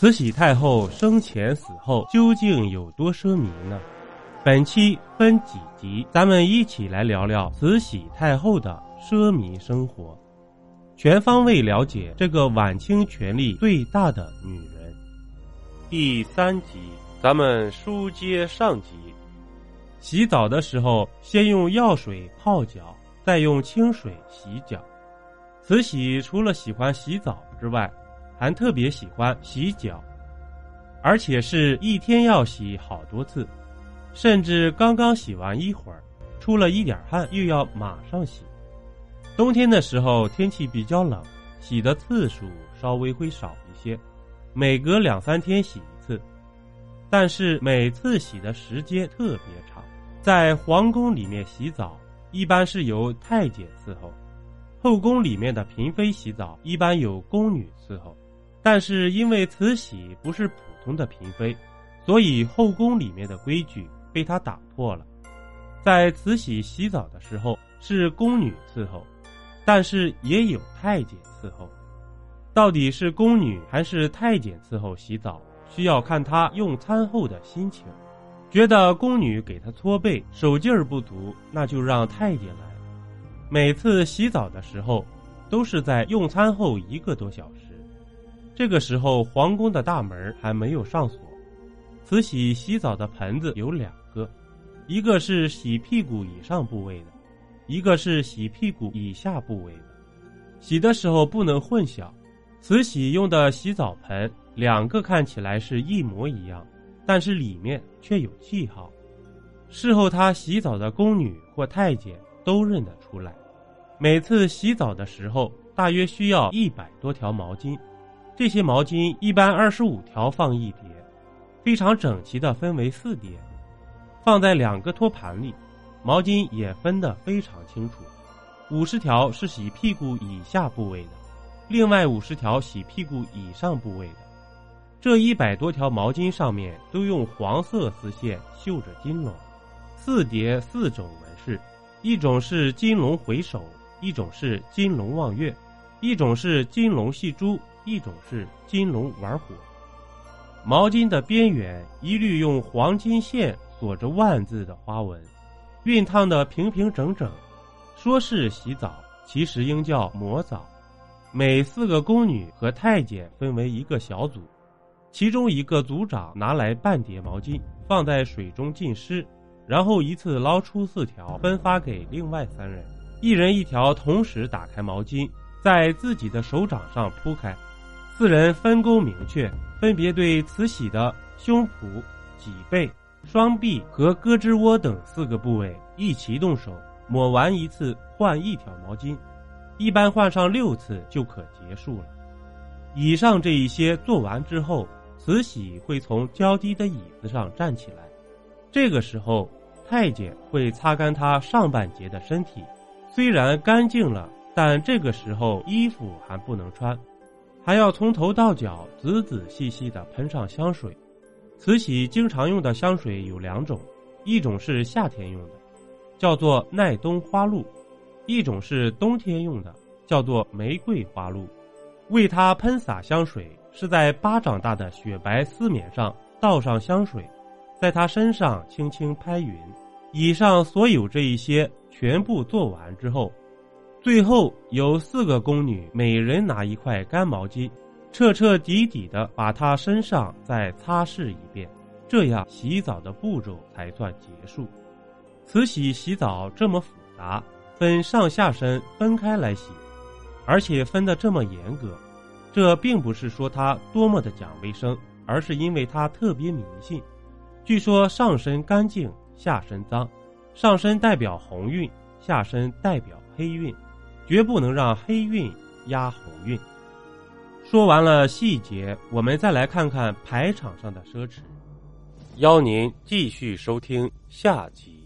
慈禧太后生前死后究竟有多奢靡呢？本期分几集，咱们一起来聊聊慈禧太后的奢靡生活，全方位了解这个晚清权力最大的女人。第三集，咱们书接上集。洗澡的时候，先用药水泡脚，再用清水洗脚。慈禧除了喜欢洗澡之外，还特别喜欢洗脚，而且是一天要洗好多次，甚至刚刚洗完一会儿，出了一点汗又要马上洗。冬天的时候天气比较冷，洗的次数稍微会少一些，每隔两三天洗一次，但是每次洗的时间特别长。在皇宫里面洗澡，一般是由太监伺候；后宫里面的嫔妃洗澡，一般有宫女伺候。但是因为慈禧不是普通的嫔妃，所以后宫里面的规矩被她打破了。在慈禧洗澡的时候是宫女伺候，但是也有太监伺候。到底是宫女还是太监伺候洗澡，需要看她用餐后的心情。觉得宫女给她搓背手劲儿不足，那就让太监来。每次洗澡的时候，都是在用餐后一个多小时。这个时候，皇宫的大门还没有上锁。慈禧洗澡的盆子有两个，一个是洗屁股以上部位的，一个是洗屁股以下部位的。洗的时候不能混淆。慈禧用的洗澡盆两个看起来是一模一样，但是里面却有记号。事后她洗澡的宫女或太监都认得出来。每次洗澡的时候，大约需要一百多条毛巾。这些毛巾一般二十五条放一叠，非常整齐的分为四叠，放在两个托盘里。毛巾也分得非常清楚，五十条是洗屁股以下部位的，另外五十条洗屁股以上部位的。这一百多条毛巾上面都用黄色丝线绣着金龙，四叠四种纹饰，一种是金龙回首，一种是金龙望月，一种是金龙戏珠。一种是金龙玩火，毛巾的边缘一律用黄金线锁着万字的花纹，熨烫的平平整整。说是洗澡，其实应叫磨澡。每四个宫女和太监分为一个小组，其中一个组长拿来半叠毛巾，放在水中浸湿，然后一次捞出四条，分发给另外三人，一人一条，同时打开毛巾，在自己的手掌上铺开。四人分工明确，分别对慈禧的胸脯、脊背、双臂和胳肢窝等四个部位一齐动手，抹完一次换一条毛巾，一般换上六次就可结束了。以上这一些做完之后，慈禧会从较低的椅子上站起来，这个时候太监会擦干她上半截的身体，虽然干净了，但这个时候衣服还不能穿。还要从头到脚仔仔细细地喷上香水。慈禧经常用的香水有两种，一种是夏天用的，叫做耐冬花露；一种是冬天用的，叫做玫瑰花露。为她喷洒香水，是在巴掌大的雪白丝棉上倒上香水，在她身上轻轻拍匀。以上所有这一些全部做完之后。最后有四个宫女，每人拿一块干毛巾，彻彻底底的把她身上再擦拭一遍，这样洗澡的步骤才算结束。慈禧洗澡这么复杂，分上下身分开来洗，而且分得这么严格，这并不是说她多么的讲卫生，而是因为她特别迷信。据说上身干净，下身脏，上身代表鸿运，下身代表黑运。绝不能让黑运压红运。说完了细节，我们再来看看排场上的奢侈。邀您继续收听下集。